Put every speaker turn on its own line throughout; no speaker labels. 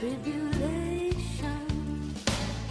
tribulation.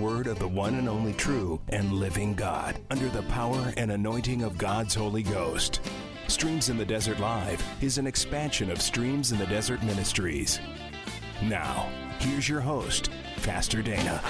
word of the one and only true and living God under the power and anointing of God's Holy Ghost. Streams in the Desert Live is an expansion of Streams in the Desert Ministries. Now, here's your host, Pastor Dana.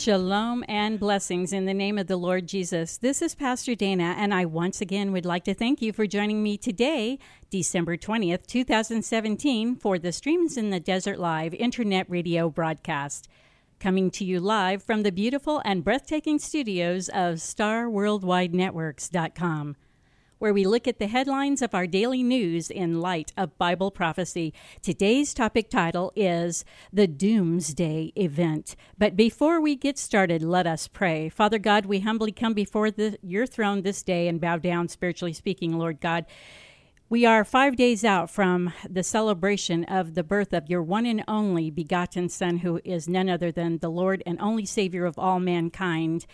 Shalom and blessings in the name of the Lord Jesus. This is Pastor Dana, and I once again would like to thank you for joining me today, December 20th, 2017, for the Streams in the Desert Live internet radio broadcast. Coming to you live from the beautiful and breathtaking studios of StarWorldWideNetworks.com where we look at the headlines of our daily news in light of Bible prophecy. Today's topic title is The Doomsday Event. But before we get started, let us pray. Father God, we humbly come before the, your throne this day and bow down, spiritually speaking, Lord God. We are five days out from the celebration of the birth of your one and only begotten Son, who is none other than the Lord and only Savior of all mankind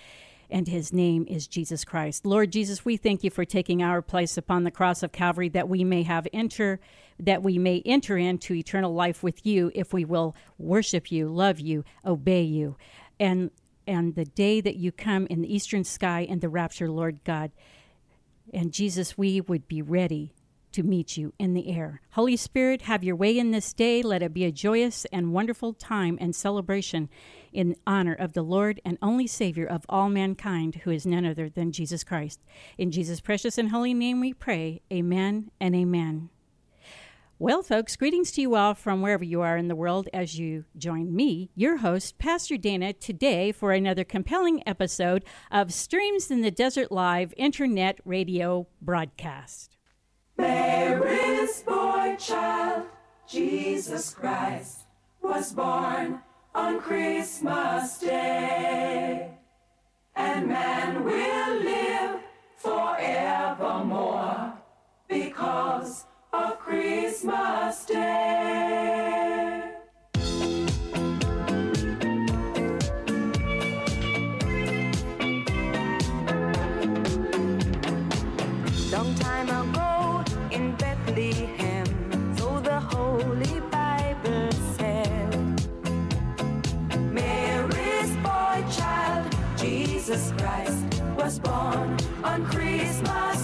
and his name is Jesus Christ. Lord Jesus, we thank you for taking our place upon the cross of Calvary that we may have enter that we may enter into eternal life with you if we will worship you, love you, obey you. And and the day that you come in the eastern sky and the rapture, Lord God. And Jesus, we would be ready to meet you in the air. Holy Spirit, have your way in this day. Let it be a joyous and wonderful time and celebration in honor of the Lord and only Savior of all mankind, who is none other than Jesus Christ. In Jesus' precious and holy name we pray. Amen and amen. Well, folks, greetings to you all from wherever you are in the world as you join me, your host, Pastor Dana, today for another compelling episode of Streams in the Desert Live Internet Radio broadcast.
Mary's boy child, Jesus Christ, was born on Christmas Day. And man will live forevermore because of Christmas Day. Jesus Christ, was born on Christmas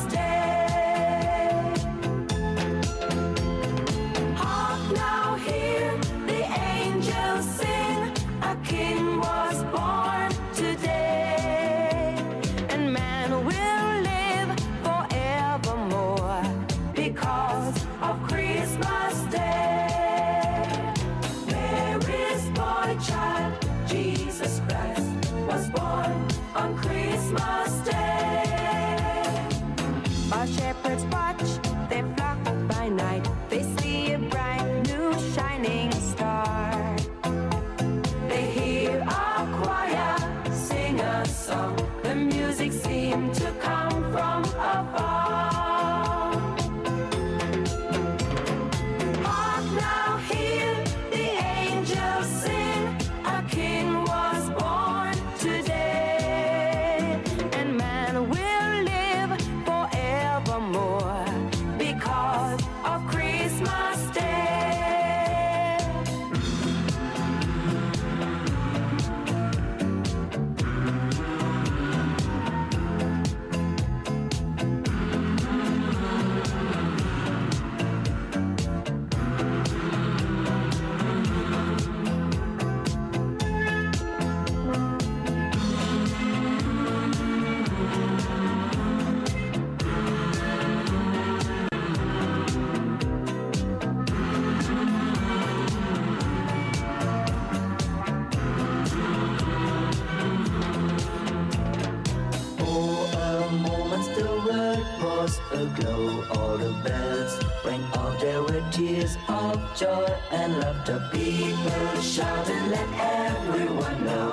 let everyone know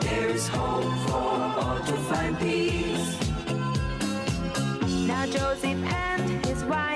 there is hope for all to find peace.
Now Joseph and his wife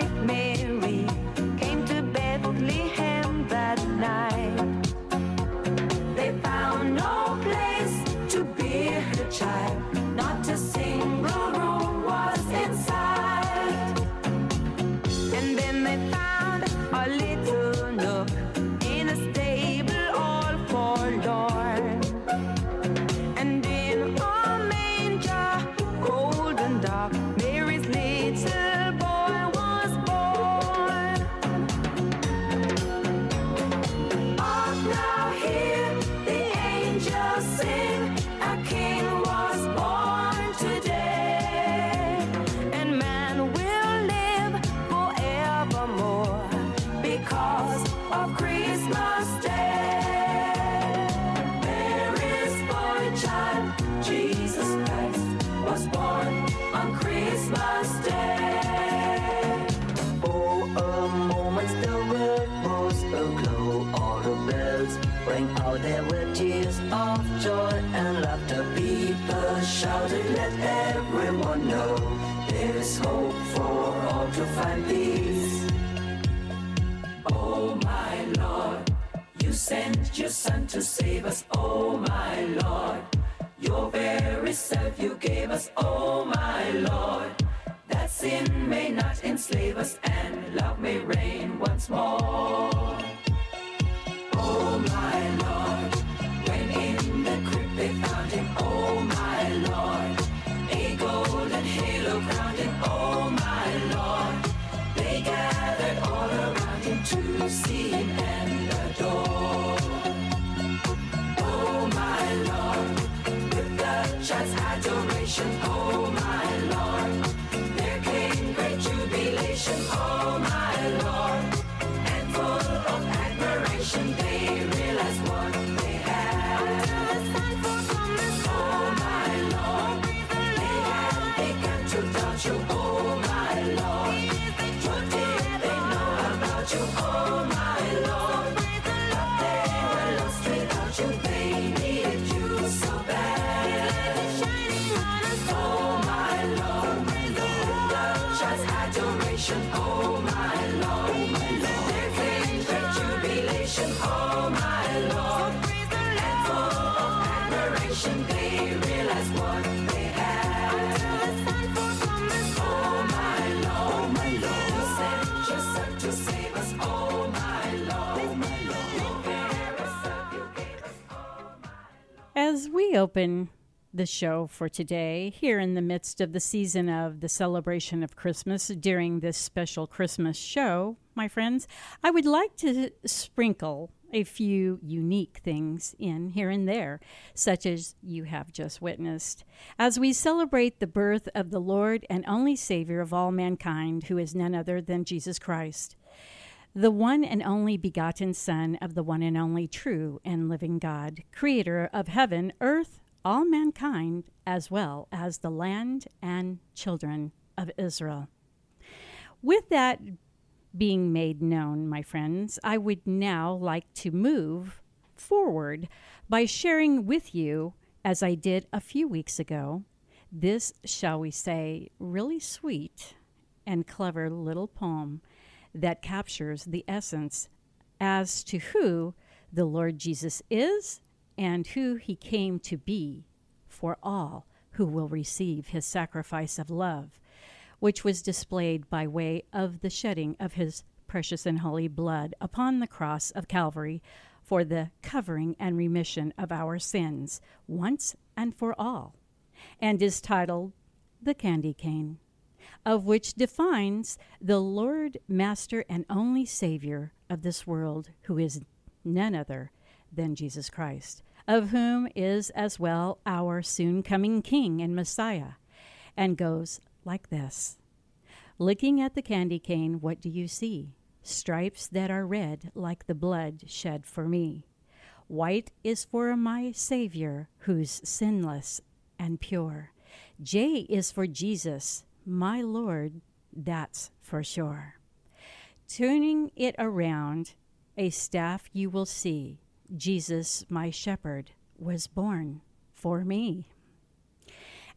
you gave us. Oh my Lord, that sin may not enslave us and love may reign once more. Oh my Lord, when in the crypt they found him. Oh my Lord, a golden halo crowned him. Oh my Lord, they gathered all around him to see him and adore.
We open the show for today, here in the midst of the season of the celebration of Christmas during this special Christmas show, my friends, I would like to sprinkle a few unique things in here and there, such as you have just witnessed, as we celebrate the birth of the Lord and only Savior of all mankind, who is none other than Jesus Christ the one and only begotten Son of the one and only true and living God, creator of heaven, earth, all mankind, as well as the land and children of Israel. With that being made known, my friends, I would now like to move forward by sharing with you, as I did a few weeks ago, this, shall we say, really sweet and clever little poem that captures the essence as to who the Lord Jesus is and who he came to be for all who will receive his sacrifice of love, which was displayed by way of the shedding of his precious and holy blood upon the cross of Calvary for the covering and remission of our sins once and for all, and is titled The Candy Cane of which defines the Lord, Master, and only Savior of this world, who is none other than Jesus Christ, of whom is as well our soon coming King and Messiah, and goes like this Looking at the candy cane, what do you see? Stripes that are red like the blood shed for me. White is for my Savior, who's sinless and pure. J is for Jesus, my Lord, that's for sure. turning it around, a staff you will see. Jesus, my shepherd, was born for me.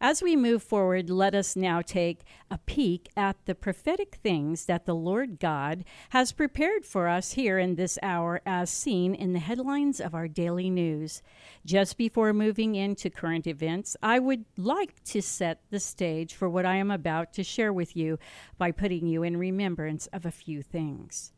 As we move forward, let us now take a peek at the prophetic things that the Lord God has prepared for us here in this hour, as seen in the headlines of our daily news. Just before moving into current events, I would like to set the stage for what I am about to share with you by putting you in remembrance of a few things.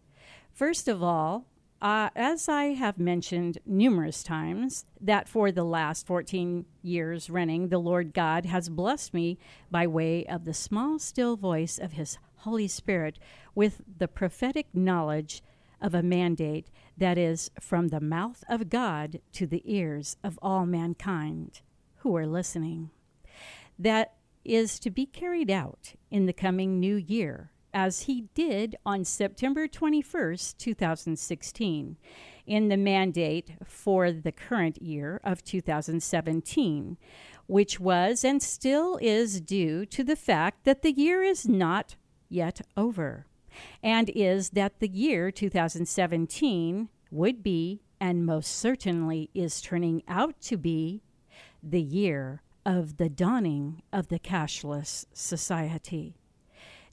First of all, uh, as I have mentioned numerous times, that for the last 14 years running, the Lord God has blessed me by way of the small, still voice of His Holy Spirit with the prophetic knowledge of a mandate that is from the mouth of God to the ears of all mankind who are listening. That is to be carried out in the coming new year as he did on September 21st, 2016, in the mandate for the current year of 2017, which was and still is due to the fact that the year is not yet over, and is that the year 2017 would be, and most certainly is turning out to be, the year of the dawning of the cashless society.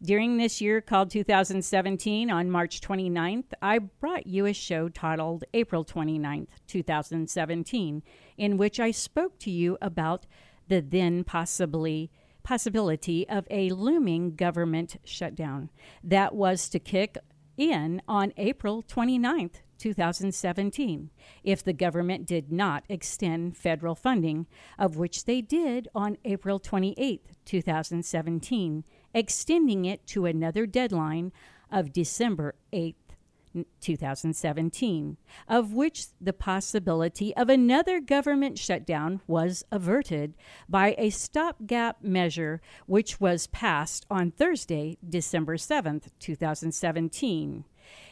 During this year called 2017, on March 29th, I brought you a show titled April 29th, 2017, in which I spoke to you about the then possibly possibility of a looming government shutdown that was to kick in on April 29th, 2017, if the government did not extend federal funding, of which they did on April 28th, 2017 extending it to another deadline of December 8th. 2017, of which the possibility of another government shutdown was averted by a stopgap measure which was passed on Thursday, December 7, 2017,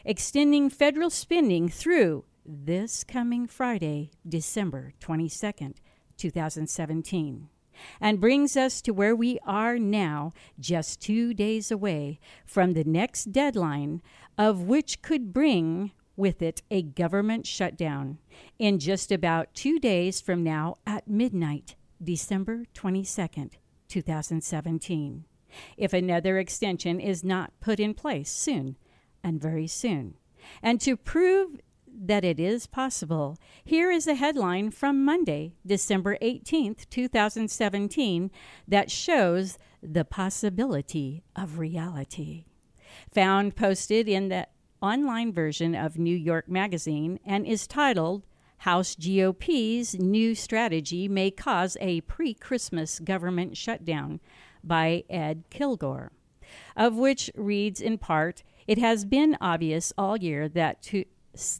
extending federal spending through this coming Friday, December 22, 2017 and brings us to where we are now, just two days away from the next deadline, of which could bring with it a government shutdown in just about two days from now at midnight, December 22nd, 2017, if another extension is not put in place soon and very soon. And to prove that it is possible. Here is a headline from Monday, December 18th, 2017, that shows the possibility of reality. Found posted in the online version of New York Magazine and is titled House GOP's New Strategy May Cause a Pre Christmas Government Shutdown by Ed Kilgore, of which reads in part It has been obvious all year that to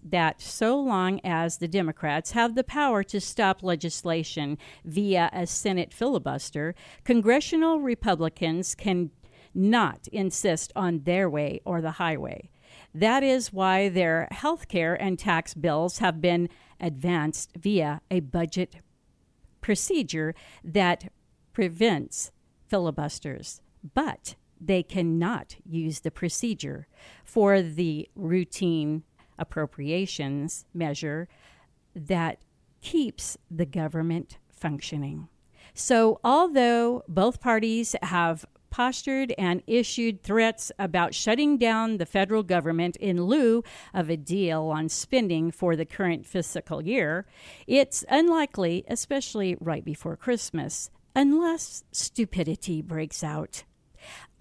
that so long as the Democrats have the power to stop legislation via a Senate filibuster, congressional Republicans can not insist on their way or the highway. That is why their health care and tax bills have been advanced via a budget procedure that prevents filibusters. But they cannot use the procedure for the routine appropriations measure that keeps the government functioning. So, although both parties have postured and issued threats about shutting down the federal government in lieu of a deal on spending for the current fiscal year, it's unlikely, especially right before Christmas, unless stupidity breaks out.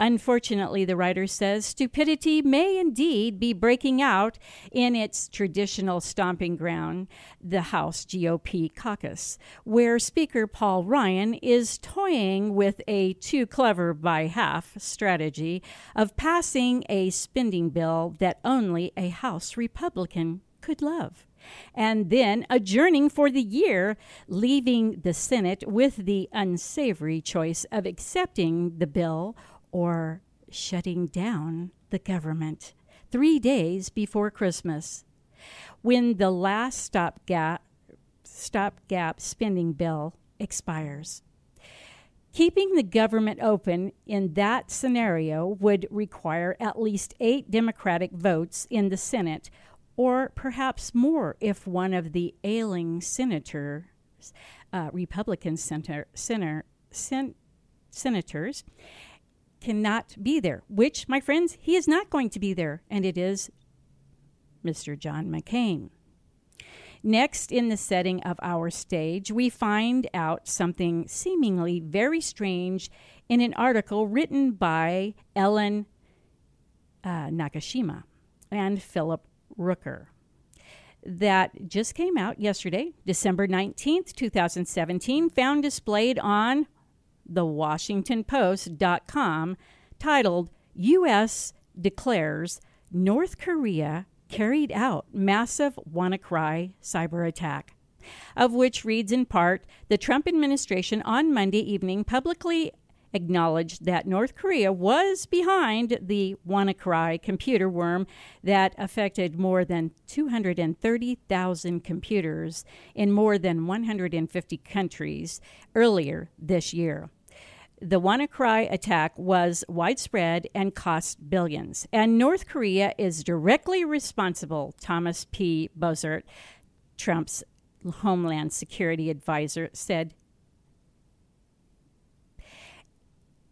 Unfortunately, the writer says, stupidity may indeed be breaking out in its traditional stomping ground, the House GOP caucus, where Speaker Paul Ryan is toying with a too clever by half strategy of passing a spending bill that only a House Republican could love and then adjourning for the year, leaving the Senate with the unsavory choice of accepting the bill or shutting down the government three days before Christmas, when the last stopgap, stopgap spending bill expires. Keeping the government open in that scenario would require at least eight Democratic votes in the Senate, or perhaps more if one of the ailing senators, uh, Republican sen- senators, cannot be there, which, my friends, he is not going to be there, and it is Mr. John McCain. Next, in the setting of our stage, we find out something seemingly very strange in an article written by Ellen uh, Nakashima and Philip Rucker that just came out yesterday, December 19th, 2017, found displayed on thewashingtonpost.com titled U.S. declares North Korea carried out massive WannaCry cyber attack, of which reads in part the Trump administration on Monday evening publicly acknowledged that North Korea was behind the WannaCry computer worm that affected more than 230,000 computers in more than 150 countries earlier this year the WannaCry attack was widespread and cost billions. And North Korea is directly responsible, Thomas P. Bossert, Trump's Homeland Security advisor, said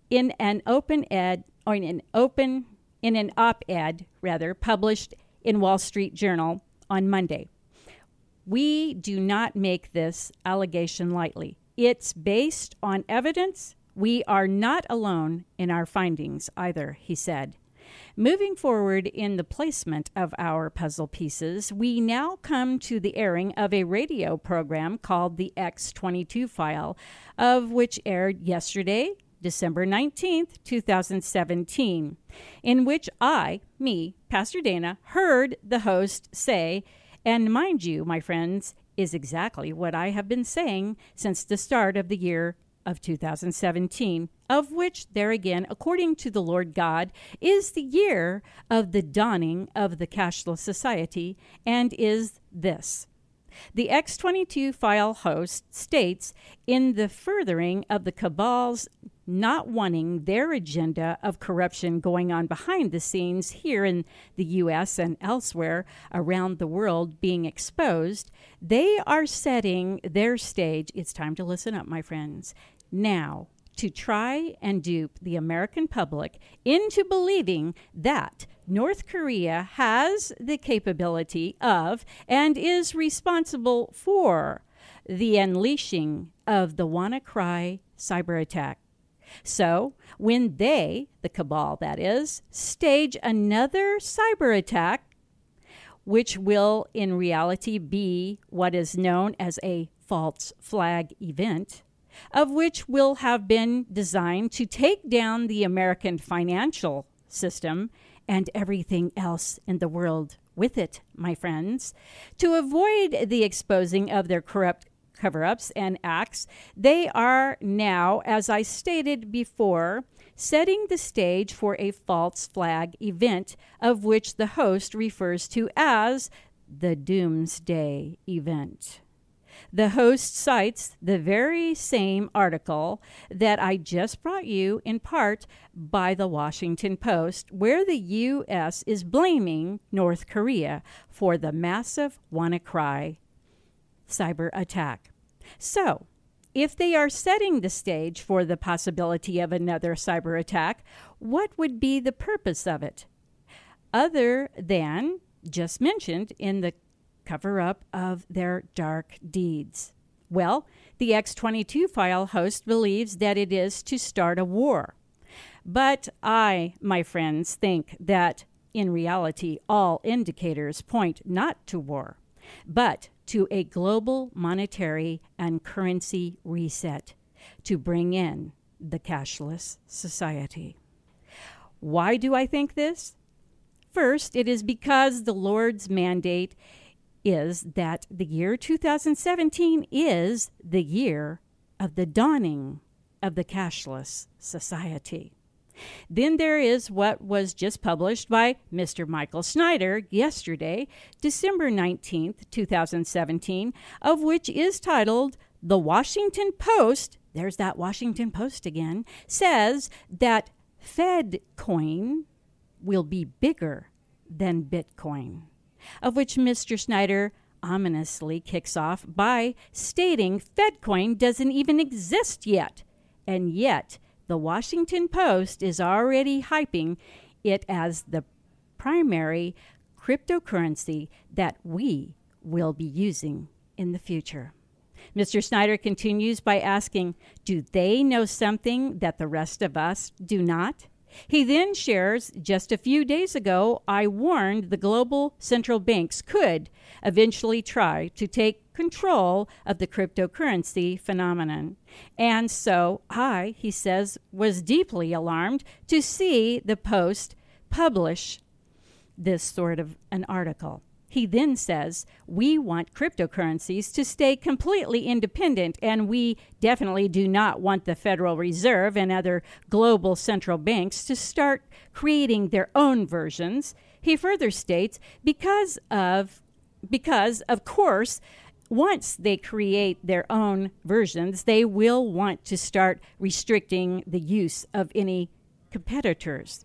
in an open ed or in an open in an op-ed rather published in Wall Street Journal on Monday. We do not make this allegation lightly. It's based on evidence we are not alone in our findings either, he said. Moving forward in the placement of our puzzle pieces, we now come to the airing of a radio program called the X22 File, of which aired yesterday, December 19th, 2017, in which I, me, Pastor Dana, heard the host say, and mind you, my friends, is exactly what I have been saying since the start of the year of 2017, of which, there again, according to the Lord God, is the year of the dawning of the cashless society, and is this. The X22 file host states in the furthering of the cabal's not wanting their agenda of corruption going on behind the scenes here in the US and elsewhere around the world being exposed, they are setting their stage. It's time to listen up, my friends. Now, to try and dupe the American public into believing that North Korea has the capability of and is responsible for the unleashing of the WannaCry cyber attack. So, when they, the cabal that is, stage another cyber attack, which will in reality be what is known as a false flag event, of which will have been designed to take down the American financial system and everything else in the world with it, my friends. To avoid the exposing of their corrupt cover ups and acts, they are now, as I stated before, setting the stage for a false flag event, of which the host refers to as the Doomsday Event. The host cites the very same article that I just brought you in part by the Washington Post, where the U.S. is blaming North Korea for the massive WannaCry cyber attack. So, if they are setting the stage for the possibility of another cyber attack, what would be the purpose of it? Other than just mentioned in the cover up of their dark deeds. Well, the X22 file host believes that it is to start a war. But I, my friends, think that in reality, all indicators point not to war, but to a global monetary and currency reset to bring in the cashless society. Why do I think this? First, it is because the Lord's mandate is that the year 2017 is the year of the dawning of the cashless society. Then there is what was just published by Mr. Michael Snyder yesterday, December 19th, 2017, of which is titled the Washington Post, there's that Washington Post again, says that Fed coin will be bigger than Bitcoin, of which Mr. Snyder ominously kicks off by stating Fedcoin doesn't even exist yet. And yet, the Washington Post is already hyping it as the primary cryptocurrency that we will be using in the future. Mr. Snyder continues by asking, Do they know something that the rest of us do not? He then shares, just a few days ago, I warned the global central banks could eventually try to take control of the cryptocurrency phenomenon. And so I, he says, was deeply alarmed to see the Post publish this sort of an article. He then says, We want cryptocurrencies to stay completely independent, and we definitely do not want the Federal Reserve and other global central banks to start creating their own versions. He further states, because of because of course once they create their own versions, they will want to start restricting the use of any competitors.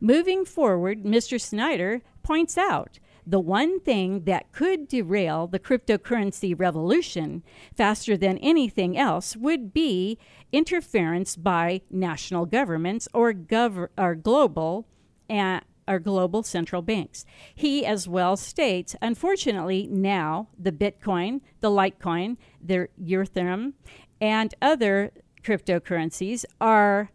Moving forward, Mr. Snyder points out the one thing that could derail the cryptocurrency revolution faster than anything else would be interference by national governments or, gov- or global or global central banks. He as well states, unfortunately, now the Bitcoin, the Litecoin, the Ethereum, and other cryptocurrencies are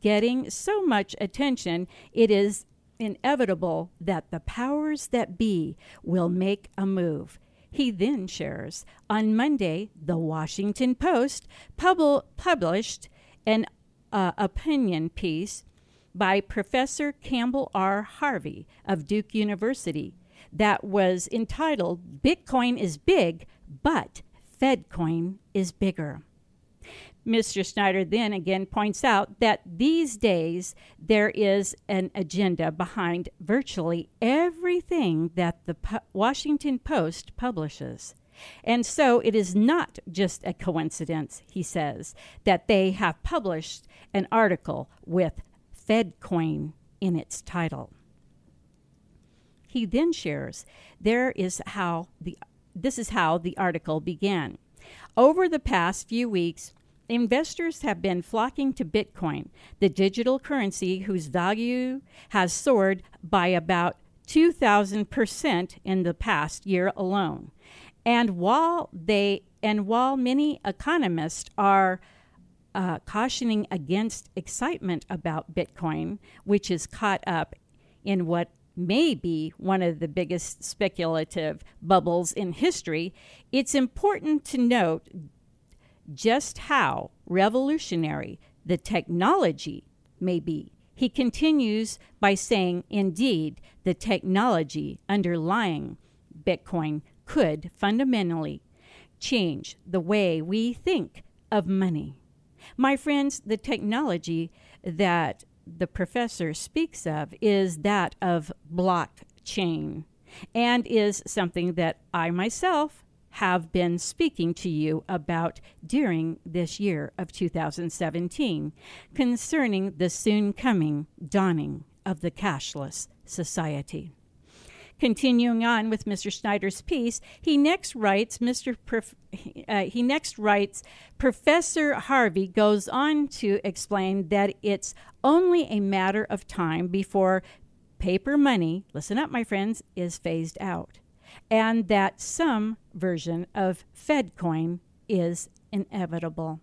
getting so much attention, it is inevitable that the powers that be will make a move. He then shares on Monday, the Washington Post pub- published an uh, opinion piece by Professor Campbell R. Harvey of Duke University that was entitled Bitcoin is Big, but Fedcoin is Bigger. Mr. Snyder then again points out that these days there is an agenda behind virtually everything that the Pu- Washington Post publishes. And so it is not just a coincidence, he says, that they have published an article with FedCoin in its title. He then shares there is how the this is how the article began. Over the past few weeks, investors have been flocking to Bitcoin, the digital currency whose value has soared by about 2000% in the past year alone. And while they and while many economists are uh, cautioning against excitement about Bitcoin, which is caught up in what may be one of the biggest speculative bubbles in history, it's important to note just how revolutionary the technology may be. He continues by saying, indeed, the technology underlying Bitcoin could fundamentally change the way we think of money. My friends, the technology that the professor speaks of is that of blockchain and is something that I myself have been speaking to you about during this year of 2017 concerning the soon coming dawning of the cashless society. Continuing on with Mr. Snyder's piece, he next writes, Mr. Prof- uh, he next writes, Professor Harvey goes on to explain that it's only a matter of time before paper money, listen up, my friends, is phased out, and that some version of FedCoin is inevitable.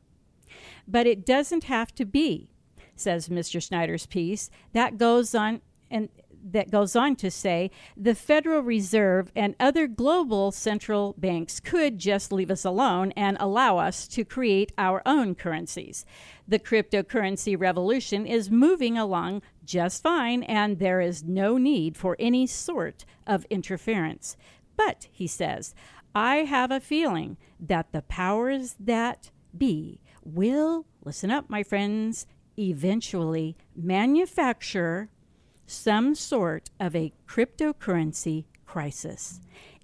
But it doesn't have to be, says Mr. Snyder's piece. That goes on and that goes on to say the Federal Reserve and other global central banks could just leave us alone and allow us to create our own currencies. The cryptocurrency revolution is moving along just fine, and there is no need for any sort of interference. But, he says, I have a feeling that the powers that be will, listen up, my friends, eventually manufacture some sort of a cryptocurrency crisis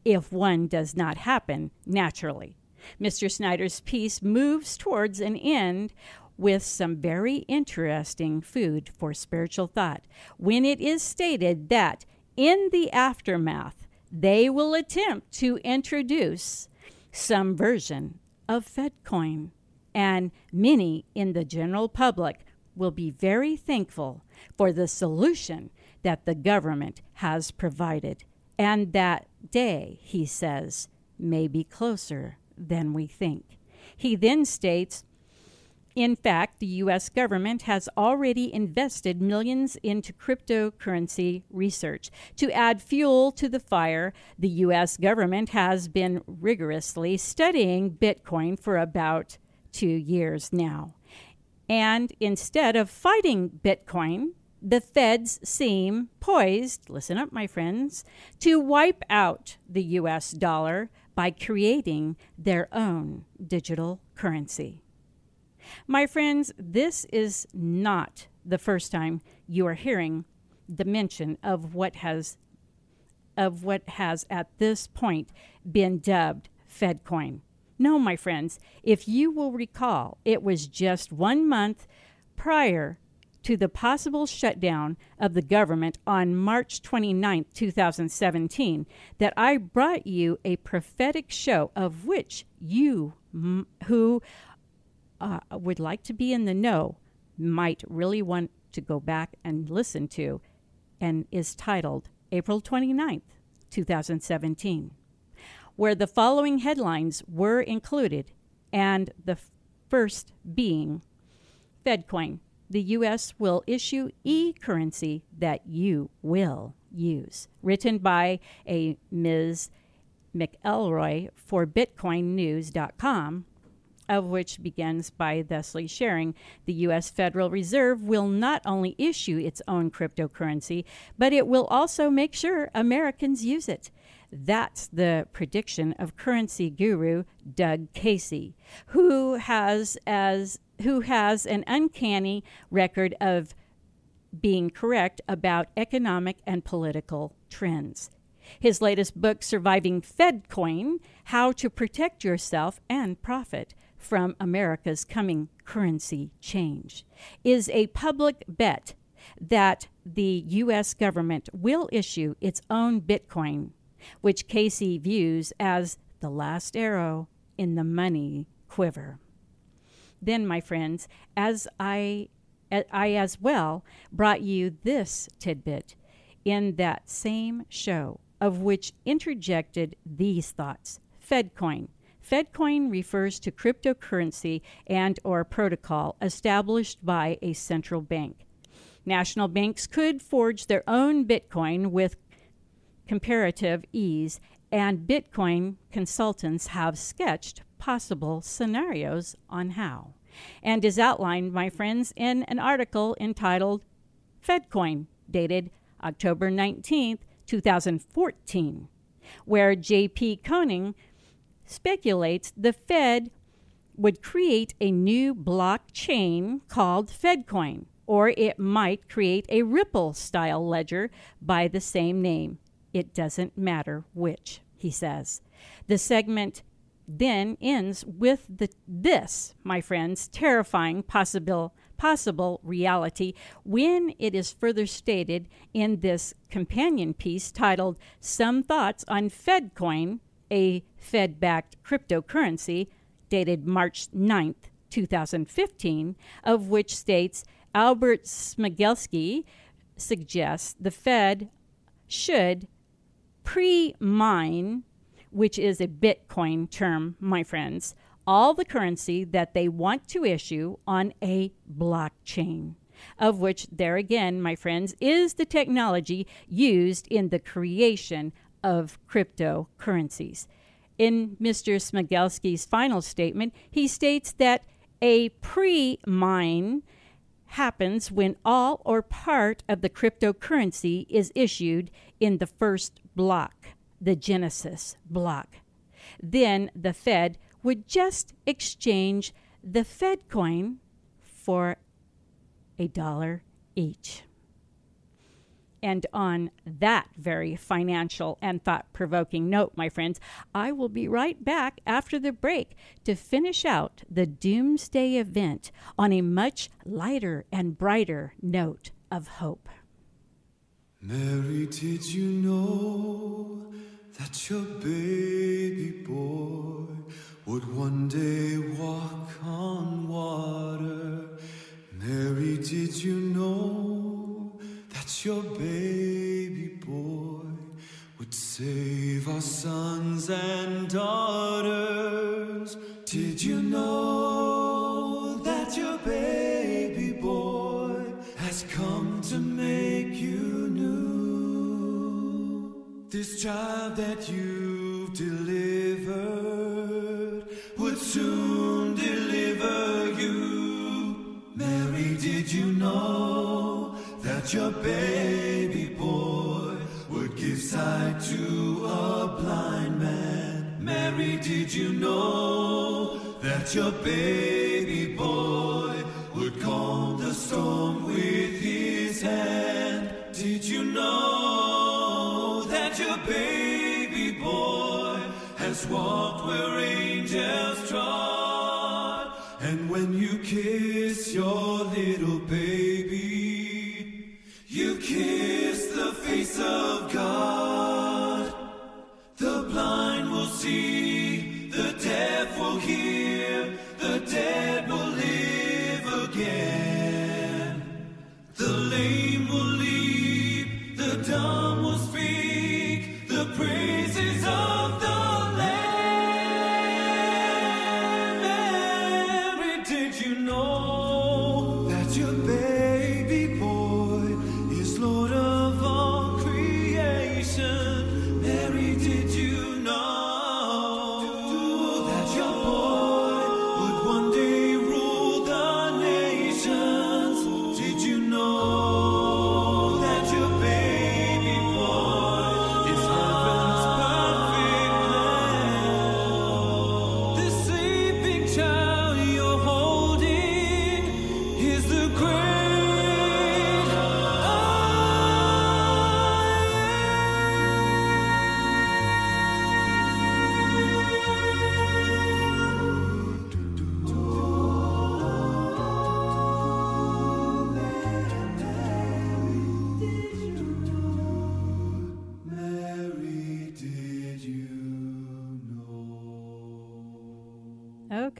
if one does not happen naturally. Mr. Snyder's piece moves towards an end with some very interesting food for spiritual thought when it is stated that in the aftermath, they will attempt to introduce some version of FedCoin, and many in the general public will be very thankful for the solution that the government has provided. And that day, he says, may be closer than we think. He then states in fact, the U.S. government has already invested millions into cryptocurrency research. To add fuel to the fire, the U.S. government has been rigorously studying Bitcoin for about two years now. And instead of fighting Bitcoin, the feds seem poised, listen up, my friends, to wipe out the US dollar by creating their own digital currency. My friends, this is not the first time you are hearing the mention of what has of what has at this point been dubbed Fedcoin. No, my friends, if you will recall, it was just one month prior to the possible shutdown of the government on March 29, 2017, that I brought you a prophetic show of which you m- who uh, would like to be in the know might really want to go back and listen to, and is titled April 29th, 2017, where the following headlines were included, and the first being FedCoin. The U.S. will issue e currency that you will use. Written by a Ms. McElroy for BitcoinNews.com, of which begins by thusly sharing the U.S. Federal Reserve will not only issue its own cryptocurrency, but it will also make sure Americans use it. That's the prediction of currency guru Doug Casey, who has as who has an uncanny record of being correct about economic and political trends. His latest book, Surviving FedCoin How to Protect Yourself and Profit from America's Coming Currency Change, is a public bet that the U.S. government will issue its own Bitcoin, which Casey views as the last arrow in the money quiver. Then, my friends, as I, I as well brought you this tidbit in that same show, of which interjected these thoughts FedCoin. FedCoin refers to cryptocurrency and or protocol established by a central bank. National banks could forge their own Bitcoin with comparative ease, and Bitcoin consultants have sketched possible scenarios on how, and is outlined, my friends, in an article entitled FedCoin, dated October 19th, 2014, where J.P. Koning speculates the Fed would create a new blockchain called FedCoin, or it might create a Ripple style ledger by the same name. It doesn't matter which, he says. The segment then ends with the, this, my friends, terrifying possible possible reality when it is further stated in this companion piece titled Some Thoughts on FedCoin, a Fed backed cryptocurrency, dated March 9th, 2015, of which states Albert Szmigielski suggests the Fed should pre mine, which is a Bitcoin term, my friends, all the currency that they want to issue on a blockchain. Of which, there again, my friends, is the technology used in the creation of cryptocurrencies. In Mr. Szmigielski's final statement, he states that a pre mine happens when all or part of the cryptocurrency is issued in the first block, the Genesis block. Then the Fed would just exchange the Fed coin for a dollar each. And on that very financial and thought provoking note, my friends, I will be right back after the break to finish out the Doomsday event on a much lighter and brighter note of hope.
Mary, did you know that your baby boy would one day walk on water? Mary, did you know your baby boy would save our sons and daughters? Did you know that your baby boy has come to make you new? This child that you've delivered that your baby boy would give sight to a blind man? Mary, did you know that your baby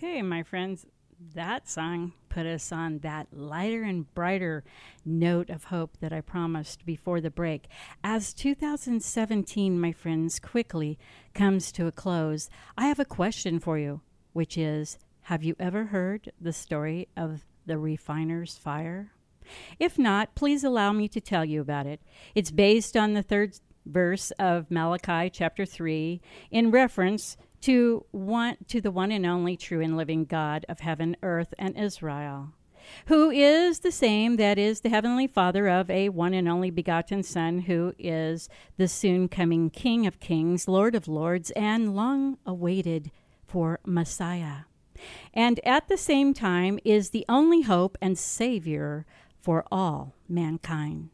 Okay, my friends, that song put us on that lighter and brighter note of hope that I promised before the break. As 2017, my friends, quickly comes to a close, I have a question for you, which is Have you ever heard the story of the refiner's fire? If not, please allow me to tell you about it. It's based on the third verse of Malachi chapter 3 in reference to one to the one and only true and living God of heaven, earth, and Israel, who is the same that is the heavenly Father of a one and only begotten Son, who is the soon coming King of kings, Lord of lords, and long awaited for Messiah. And at the same time is the only hope and Savior for all mankind,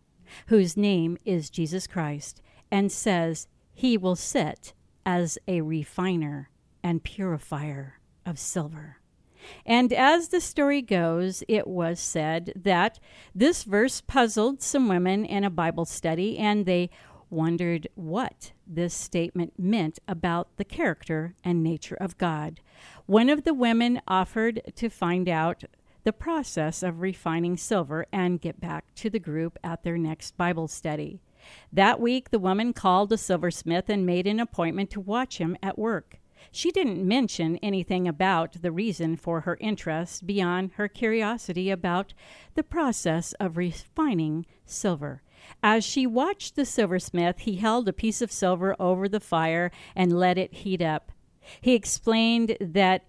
whose name is Jesus Christ, and says he will sit as a refiner and purifier of silver. And as the story goes, it was said that this verse puzzled some women in a Bible study, and they wondered what this statement meant about the character and nature of God. One of the women offered to find out the process of refining silver and get back to the group at their next Bible study. That week, the woman called a silversmith and made an appointment to watch him at work. She didn't mention anything about the reason for her interest beyond her curiosity about the process of refining silver. As she watched the silversmith, he held a piece of silver over the fire and let it heat up. He explained that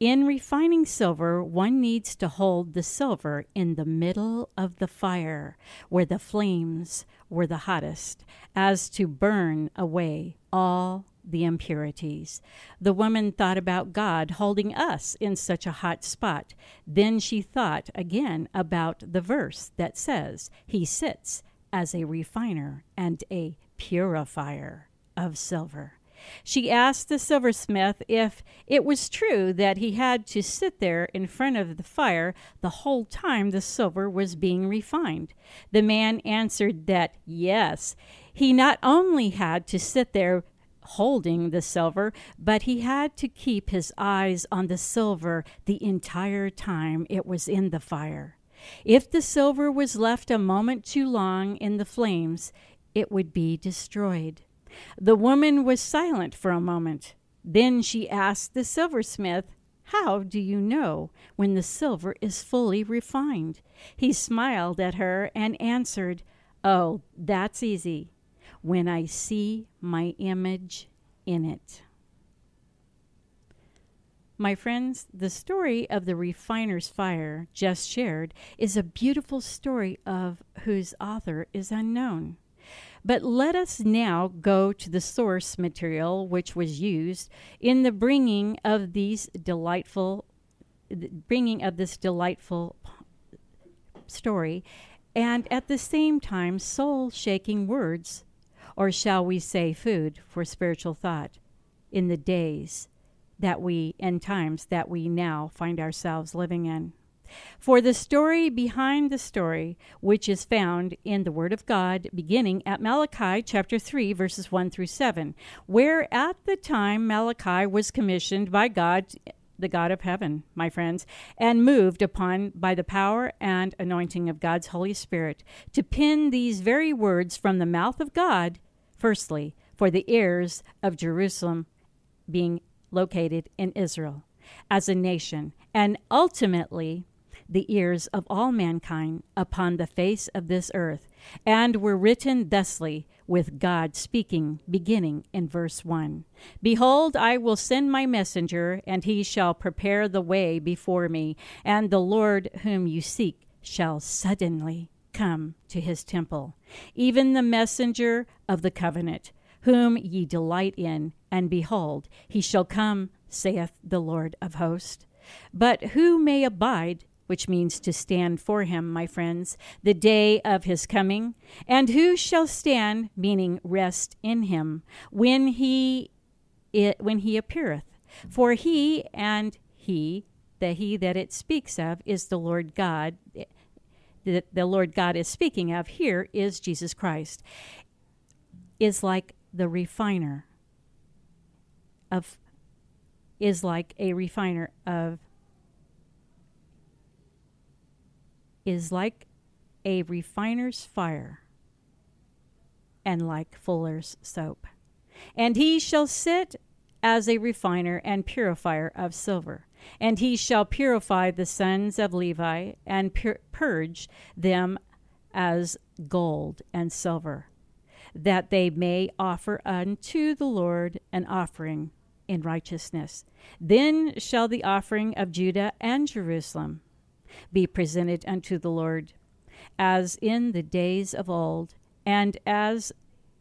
in refining silver, one needs to hold the silver in the middle of the fire, where the flames were the hottest, as to burn away all the impurities. The woman thought about God holding us in such a hot spot. Then she thought again about the verse that says, He sits as a refiner and a purifier of silver. She asked the silversmith if it was true that he had to sit there in front of the fire the whole time the silver was being refined. The man answered that yes, he not only had to sit there holding the silver, but he had to keep his eyes on the silver the entire time it was in the fire. If the silver was left a moment too long in the flames, it would be destroyed. The woman was silent for a moment. Then she asked the silversmith, How do you know when the silver is fully refined? He smiled at her and answered, Oh, that's easy. When I see my image in it. My friends, the story of the refiner's fire just shared is a beautiful story of whose author is unknown. But let us now go to the source material which was used in the bringing of these delightful bringing of this delightful story and at the same time soul-shaking words or shall we say food for spiritual thought in the days that we and times that we now find ourselves living in. For the story behind the story, which is found in the Word of God, beginning at Malachi chapter 3, verses 1 through 7, where at the time Malachi was commissioned by God, the God of heaven, my friends, and moved upon by the power and anointing of God's Holy Spirit to pin these very words from the mouth of God, firstly, for the heirs of Jerusalem being located in Israel as a nation, and ultimately the ears of all mankind upon the face of this earth, and were written thusly, with God speaking, beginning in verse 1 Behold, I will send my messenger, and he shall prepare the way before me, and the Lord whom you seek shall suddenly come to his temple, even the messenger of the covenant, whom ye delight in, and behold, he shall come, saith the Lord of hosts. But who may abide which means to stand for him, my friends, the day of his coming. And who shall stand, meaning rest in him, when he it, when he appeareth? For he and he, the he that it speaks of, is the Lord God. The, the Lord God is speaking of here is Jesus Christ. Is like the refiner of is like a refiner of is like a refiner's fire and like fuller's soap. And he shall sit as a refiner and purifier of silver. And he shall purify the sons of Levi and pur- purge them as gold and silver, that they may offer unto the Lord an offering in righteousness. Then shall the offering of Judah and Jerusalem be presented unto the Lord, as in the days of old, and as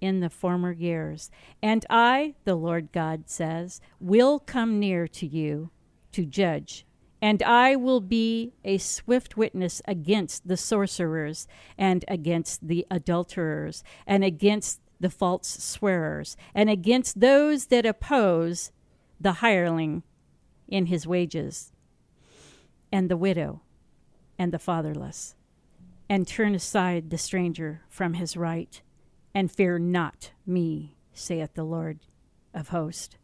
in the former years. And I, the Lord God says, will come near to you to judge. And I will be a swift witness against the sorcerers, and against the adulterers, and against the false swearers, and against those that oppose the hireling in his wages, and the widow, and the fatherless, and turn aside the stranger from his right, and fear not me, saith the Lord of hosts.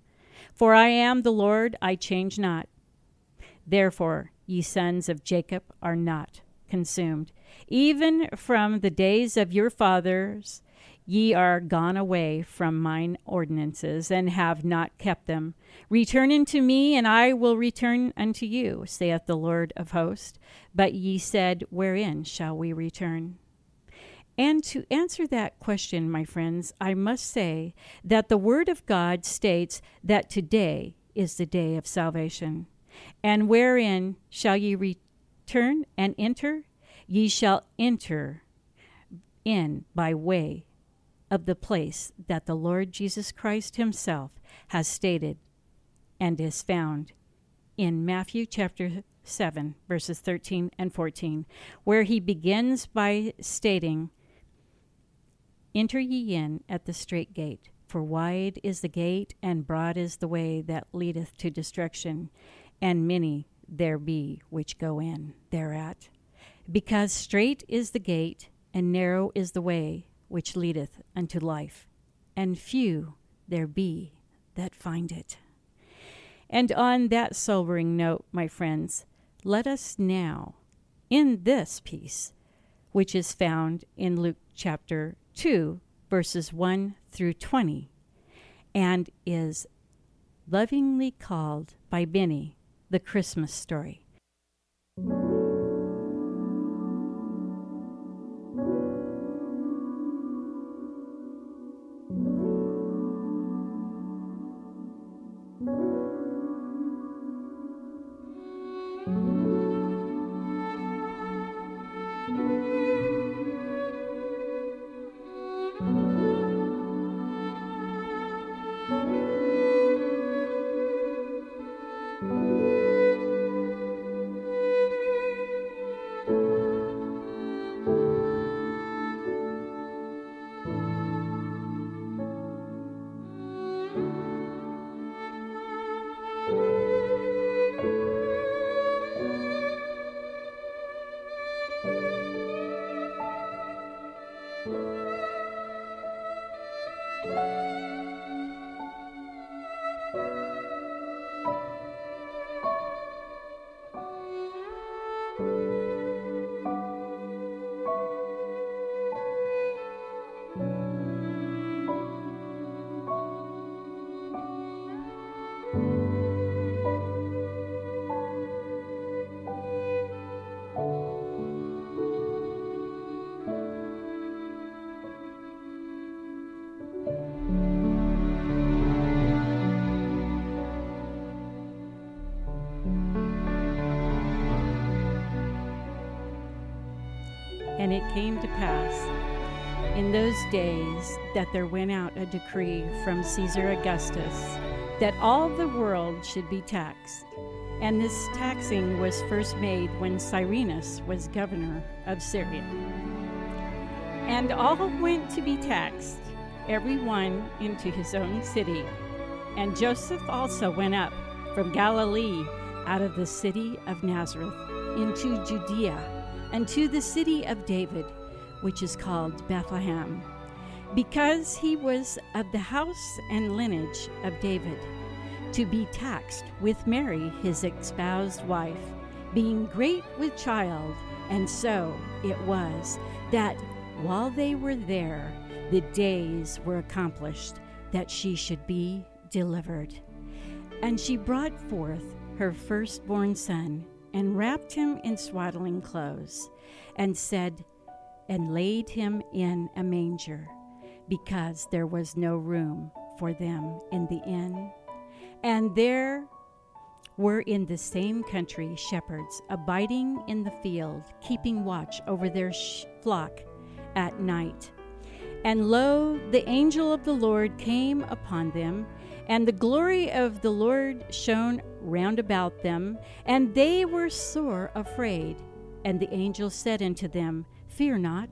For I am the Lord, I change not. Therefore, ye sons of Jacob are not consumed. Even from the days of your fathers, ye are gone away from mine ordinances, and have not kept them. Return unto me, and I will return unto you, saith the Lord of hosts. But ye said, Wherein shall we return? And to answer that question, my friends, I must say that the Word of God states that today is the day of salvation. And wherein shall ye return and enter? Ye shall enter in by way of the place that the Lord Jesus Christ Himself has stated and is found in Matthew chapter 7, verses 13 and 14, where He begins by stating, Enter ye in at the strait gate, for wide is the gate, and broad is the way that leadeth to destruction, and many there be which go in thereat. Because strait is the gate, and narrow is the way which leadeth unto life, and few there be that find it. And on that sobering note, my friends, let us now, in this piece, which is found in Luke chapter 2, verses 1 through 20, and is lovingly called by Benny the Christmas story. Came to pass in those days that there went out a decree from Caesar Augustus that all the world should be taxed. And this taxing was first made when Cyrenius was governor of Syria. And all went to be taxed, every one into his own city. And Joseph also went up from Galilee out of the city of Nazareth into Judea unto the city of David, which is called Bethlehem, because he was of the house and lineage of David, to be taxed with Mary, his espoused wife, being great with child. And so it was that while they were there, the days were accomplished that she should be delivered. And she brought forth her firstborn son, and wrapped him in swaddling clothes, and said, and laid him in a manger, because there was no room for them in the inn. And there were in the same country shepherds abiding in the field, keeping watch over their sh- flock at night. And lo, the angel of the Lord came upon them, and the glory of the Lord shone round about them, and they were sore afraid. And the angel said unto them, Fear not,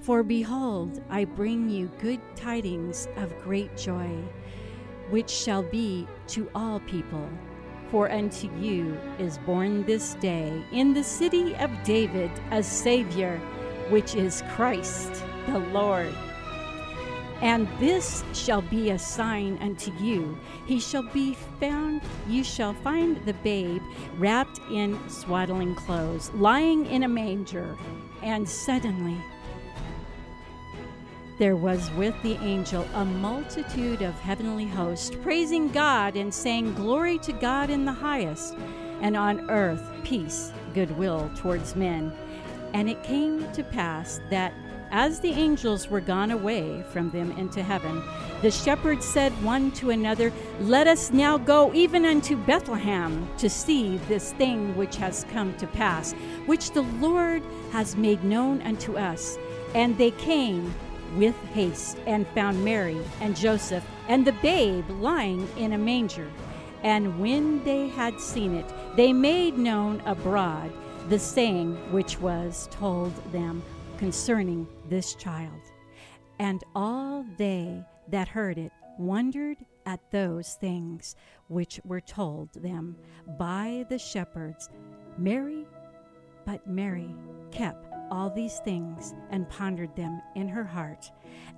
for behold, I bring you good tidings of great joy, which shall be to all people. For unto you is born this day in the city of David a Savior, which is Christ the Lord. And this shall be a sign unto you. He shall be found, you shall find the babe wrapped in swaddling clothes, lying in a manger. And suddenly there was with the angel a multitude of heavenly hosts, praising God and saying, Glory to God in the highest, and on earth peace, goodwill towards men. And it came to pass that as the angels were gone away from them into heaven, the shepherds said one to another, Let us now go even unto Bethlehem to see this thing which has come to pass, which the Lord has made known unto us. And they came with haste and found Mary and Joseph and the babe lying in a manger. And when they had seen it, they made known abroad the saying which was told them concerning this child. And all they that heard it wondered at those things which were told them by the shepherds. Mary, but Mary kept all these things and pondered them in her heart.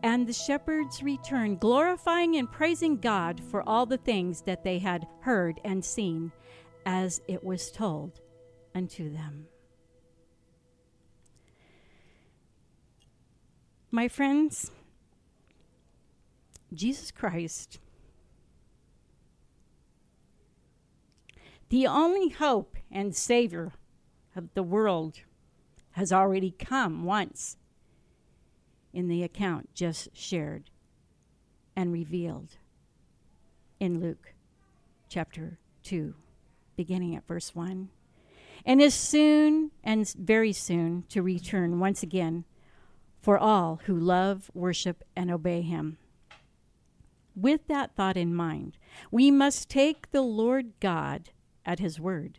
And the shepherds returned, glorifying and praising God for all the things that they had heard and seen, as it was told unto them. My friends, Jesus Christ, the only hope and Savior of the world, has already come once in the account just shared and revealed in Luke chapter 2, beginning at verse 1, and is soon and very soon to return once again for all who love, worship, and obey him. With that thought in mind, we must take the Lord God at his word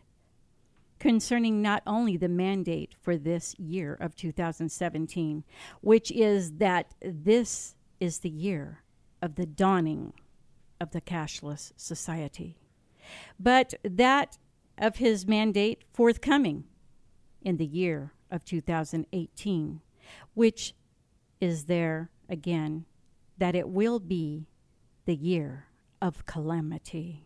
concerning not only the mandate for this year of 2017, which is that this is the year of the dawning of the cashless society, but that of his mandate forthcoming in the year of 2018, which is there again that it will be the year of calamity.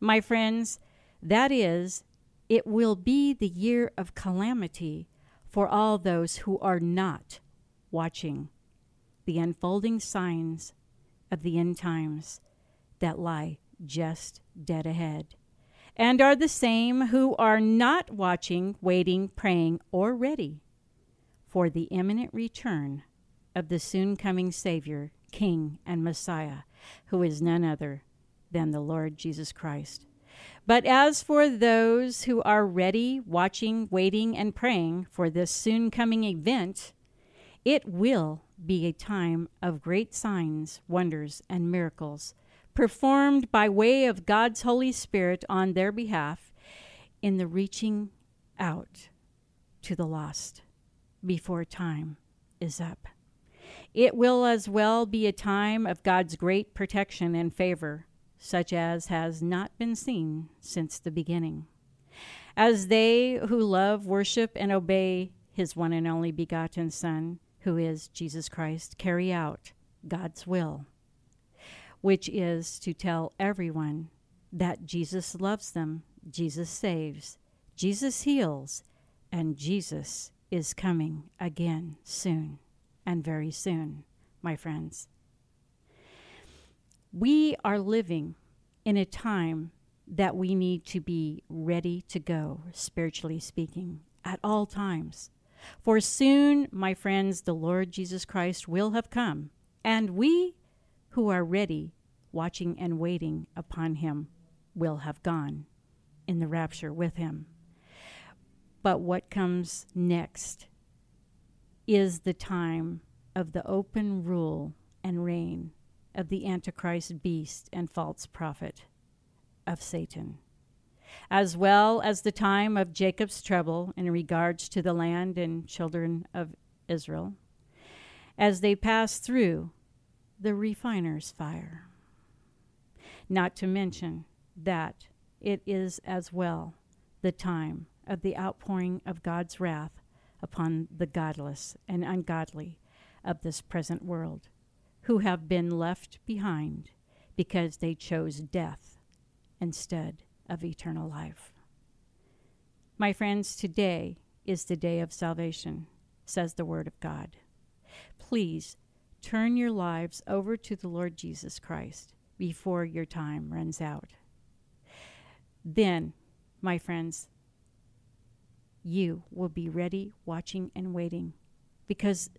My friends, that is, it will be the year of calamity for all those who are not watching the unfolding signs of the end times that lie just dead ahead, and are the same who are not watching, waiting, praying, or ready for the imminent return of the soon coming Savior, King, and Messiah, who is none other than the Lord Jesus Christ. But as for those who are ready, watching, waiting, and praying for this soon coming event, it will be a time of great signs, wonders, and miracles performed by way of God's Holy Spirit on their behalf in the reaching out to the lost before time is up. It will as well be a time of God's great protection and favor, such as has not been seen since the beginning. As they who love, worship, and obey his one and only begotten Son, who is Jesus Christ, carry out God's will, which is to tell everyone that Jesus loves them, Jesus saves, Jesus heals, and Jesus is coming again soon and very soon, my friends. We are living in a time that we need to be ready to go, spiritually speaking, at all times. For soon, my friends, the Lord Jesus Christ will have come, and we who are ready, watching and waiting upon him, will have gone in the rapture with him. But what comes next is the time of the open rule and reign of the Antichrist beast and false prophet of Satan, as well as the time of Jacob's trouble in regards to the land and children of Israel, as they pass through the refiner's fire. Not to mention that it is as well the time of the outpouring of God's wrath upon the godless and ungodly of this present world, who have been left behind because they chose death instead of eternal life. My friends, today is the day of salvation, says the Word of God. Please turn your lives over to the Lord Jesus Christ before your time runs out. Then, my friends, you will be ready, watching, and waiting because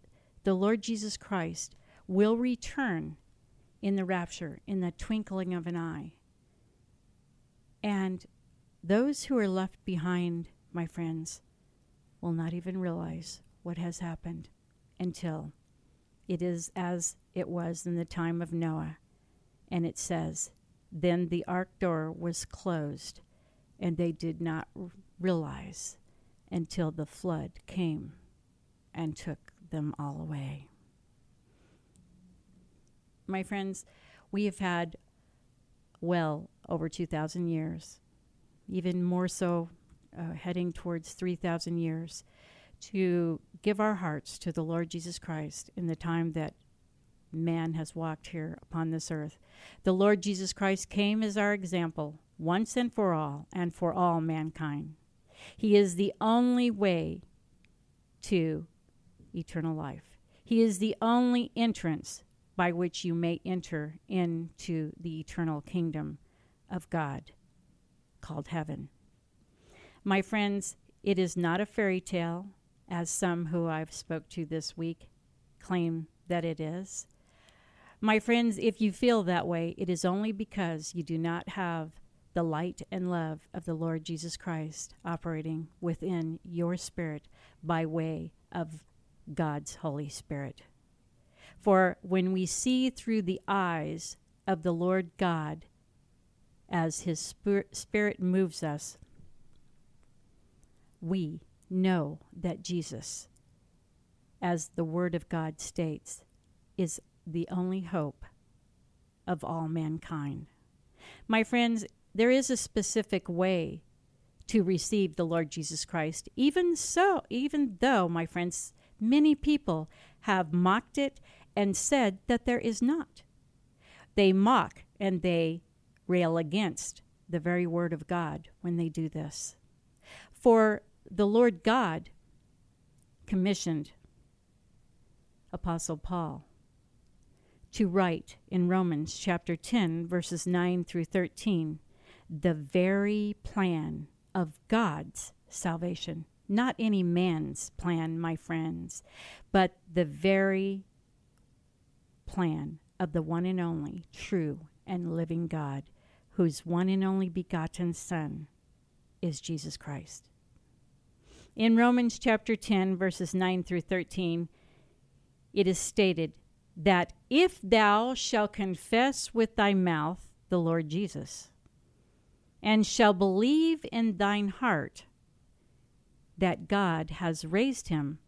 the Lord Jesus Christ will return in the rapture in the twinkling of an eye. And those who are left behind, my friends, will not even realize what has happened until it is as it was in the time of Noah. And it says, Then the ark door was closed, and they did not r- realize until the flood came and took them all away. my friends, we have had well over 2,000 years, even more so, uh, heading towards 3,000 years, to give our hearts to the Lord Jesus Christ in the time that man has walked here upon this earth. The Lord Jesus Christ came as our example once and for all, and for all mankind. He is the only way to eternal life. He is the only entrance by which you may enter into the eternal kingdom of God called heaven. My friends, it is not a fairy tale, as some who I've spoke to this week claim that it is. My friends, if you feel that way, it is only because you do not have the light and love of the Lord Jesus Christ operating within your spirit by way of God's Holy Spirit. For when we see through the eyes of the Lord God as His spir- Spirit moves us, we know that Jesus, as the Word of God states, is the only hope of all mankind. My friends, there is a specific way to receive the Lord Jesus Christ. Even so, even though, my friends, many people have mocked it and said that there is not. They mock and they rail against the very word of God when they do this. For the Lord God commissioned Apostle Paul to write in Romans chapter 10, verses 9 through 13, the very plan of God's salvation. Not any man's plan, my friends, but the very plan of the one and only true and living God, whose one and only begotten Son is Jesus Christ. In Romans chapter 10, verses 9 through 13, it is stated that if thou shalt confess with thy mouth the Lord Jesus, and shall believe in thine heart that God has raised him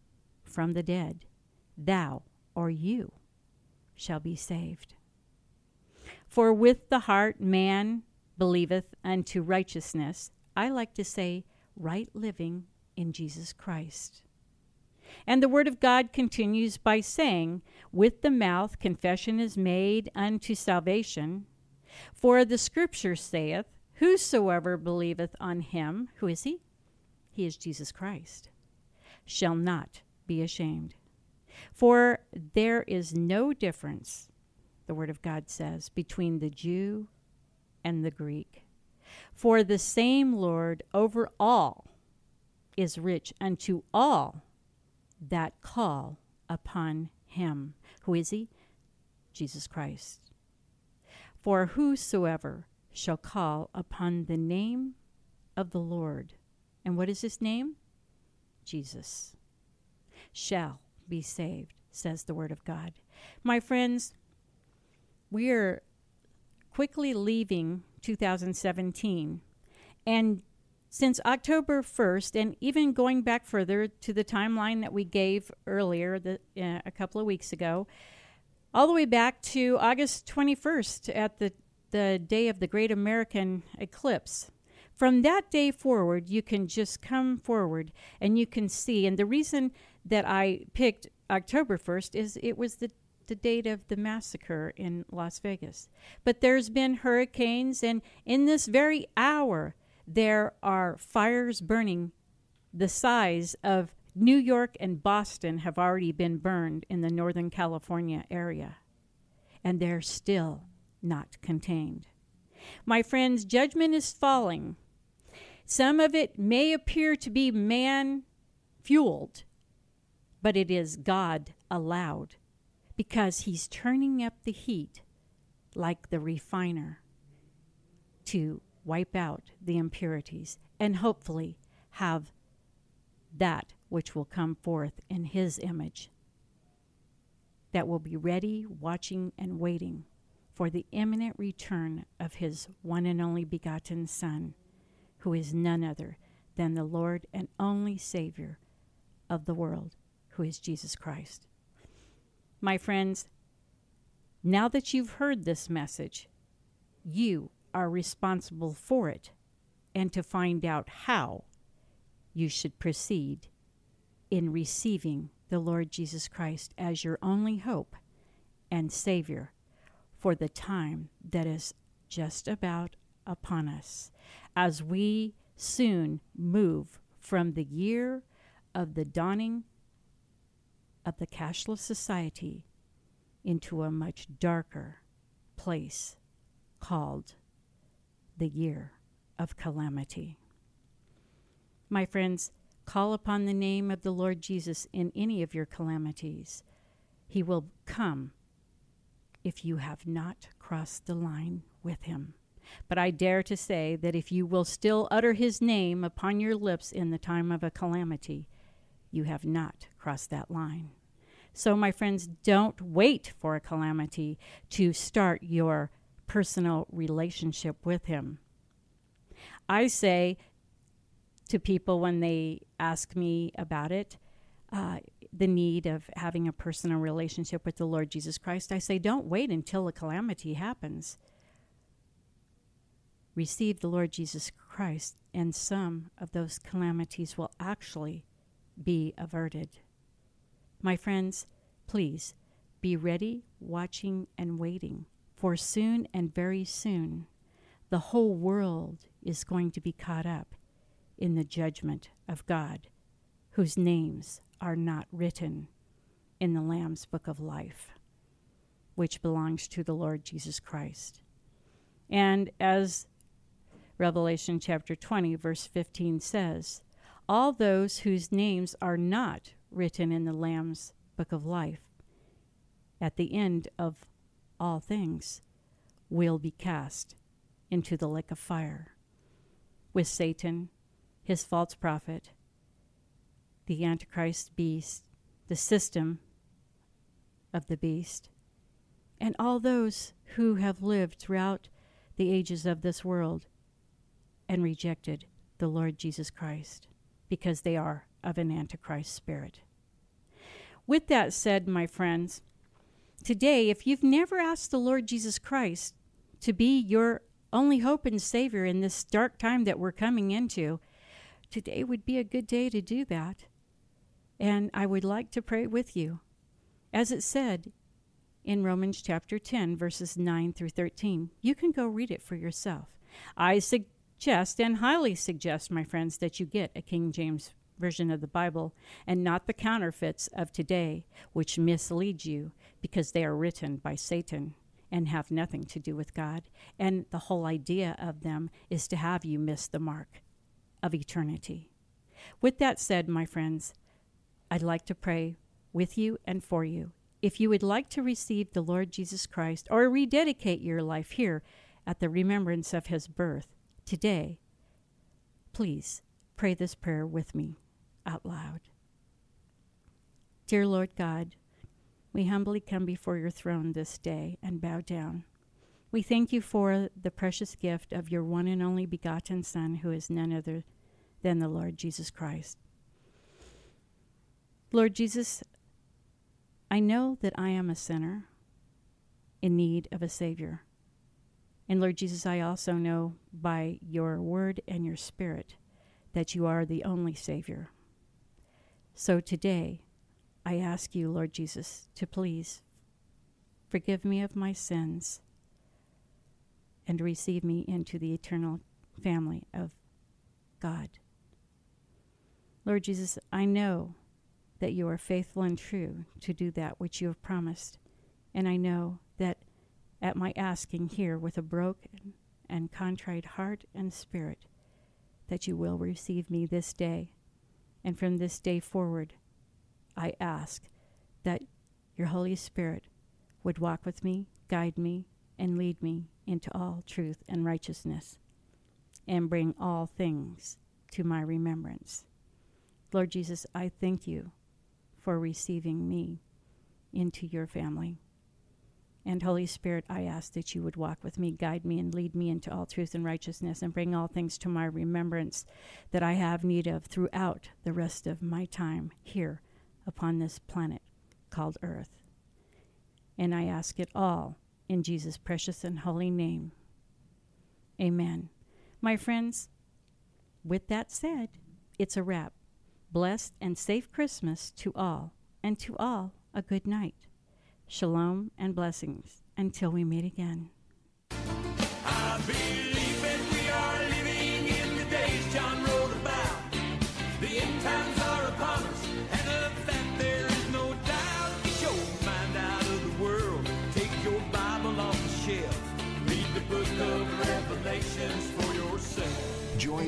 from the dead, thou or you shall be saved. For with the heart man believeth unto righteousness. I like to say, right living in Jesus Christ. And the Word of God continues by saying, With the mouth confession is made unto salvation. For the Scripture saith, Whosoever believeth on him, who is he? He is Jesus Christ, shall not be ashamed. For there is no difference, the Word of God says, between the Jew and the Greek. For the same Lord over all is rich unto all that call upon him. Who is he? Jesus Christ. For whosoever shall call upon the name of the Lord, and what is his name? Jesus, shall be saved, says the Word of God. My friends, we are quickly leaving 2017, and since October 1st, and even going back further to the timeline that we gave earlier, the, uh, a couple of weeks ago, all the way back to August 21st at the, the day of the Great American Eclipse. From that day forward, you can just come forward and you can see. And the reason that I picked October 1st is it was the the date of the massacre in Las Vegas. But there's been hurricanes, and in this very hour, there are fires burning the size of New York and Boston have already been burned in the Northern California area, and they're still not contained. My friends, judgment is falling. Some of it may appear to be man fueled, but it is God allowed because He's turning up the heat like the refiner to wipe out the impurities and hopefully have that which will come forth in His image that will be ready, watching, and waiting for the imminent return of His one and only begotten Son, who is none other than the Lord and only Savior of the world, who is Jesus Christ. My friends, Now that you've heard this message, you are responsible for it and to find out how you should proceed in receiving the Lord Jesus Christ as your only hope and Savior for the time that is just about upon us as we soon move from the year of the dawning of the cashless society into a much darker place called the year of calamity. My friends, call upon the name of the Lord Jesus in any of your calamities. He will come if you have not crossed the line with him. But I dare to say that if you will still utter his name upon your lips in the time of a calamity, you have not crossed that line. So, my friends, don't wait for a calamity to start your personal relationship with him. I say to people when they ask me about it, uh, the need of having a personal relationship with the Lord Jesus Christ, I say, don't wait until a calamity happens. Receive the Lord Jesus Christ, and some of those calamities will actually be averted. My friends, please be ready, watching, and waiting, for soon and very soon the whole world is going to be caught up in the judgment of God, whose names are not written in the Lamb's book of life, which belongs to the Lord Jesus Christ. And as Revelation chapter 20, verse 15 says, All those whose names are not written in the Lamb's book of life at the end of all things will be cast into the lake of fire with Satan, his false prophet, the Antichrist beast, the system of the beast, and all those who have lived throughout the ages of this world and rejected the Lord Jesus Christ because they are of an Antichrist spirit. With that said, my friends, today, if you've never asked the Lord Jesus Christ to be your only hope and Savior in this dark time that we're coming into, today would be a good day to do that. And I would like to pray with you. As it said in Romans chapter 10, verses 9 through 13, you can go read it for yourself. I suggest and highly suggest, my friends, that you get a King James version of the Bible and not the counterfeits of today, which mislead you because they are written by Satan and have nothing to do with God. And the whole idea of them is to have you miss the mark of eternity. With that said, my friends, I'd like to pray with you and for you. If you would like to receive the Lord Jesus Christ or rededicate your life here at the remembrance of his birth today, please pray this prayer with me out loud. Dear Lord God, we humbly come before your throne this day and bow down. We thank you for the precious gift of your one and only begotten Son, who is none other than the Lord Jesus Christ. Lord Jesus, I know that I am a sinner in need of a Savior. And Lord Jesus, I also know by your word and your spirit that you are the only Savior. So today, I ask you, Lord Jesus, to please forgive me of my sins and receive me into the eternal family of God. Lord Jesus, I know that you are faithful and true to do that which you have promised. And I know that at my asking here with a broken and contrite heart and spirit, that you will receive me this day. And from this day forward, I ask that your Holy Spirit would walk with me, guide me, and lead me into all truth and righteousness, and bring all things to my remembrance. Lord Jesus, I thank you for receiving me into your family. And Holy Spirit, I ask that you would walk with me, guide me, and lead me into all truth and righteousness, and bring all things to my remembrance that I have need of throughout the rest of my time here upon this planet called Earth. And I ask it all in Jesus' precious and holy name. Amen. My friends, with that said, it's a wrap. Blessed and safe Christmas to all, and to all a good night. Shalom and blessings until we meet again.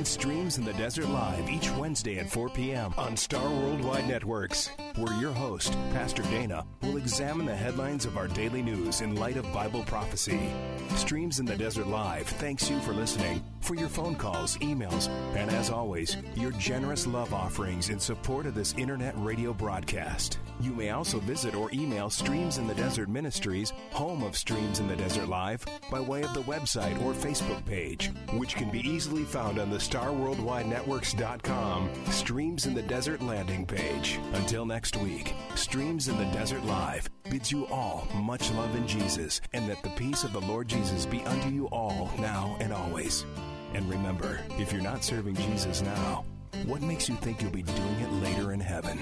Streams in the Desert Live each Wednesday at 4 p.m. on Star Worldwide Networks, where your host, Pastor Dana, will examine the headlines of our daily news in light of Bible prophecy. Streams in the Desert Live thanks you for listening, for your phone calls, emails, and as always, your generous love offerings in support of this internet radio broadcast. You may also visit or email Streams in the Desert Ministries, home of Streams in the Desert Live, by way of the website or Facebook page, which can be easily found on the StarWorldWideNetworks.com Streams in the Desert landing page. Until next week, Streams in the Desert Live bids you all much love in Jesus, and that the peace of the Lord Jesus be unto you all now and always. And remember, if you're not serving Jesus now, what makes you think you'll be doing it later in heaven?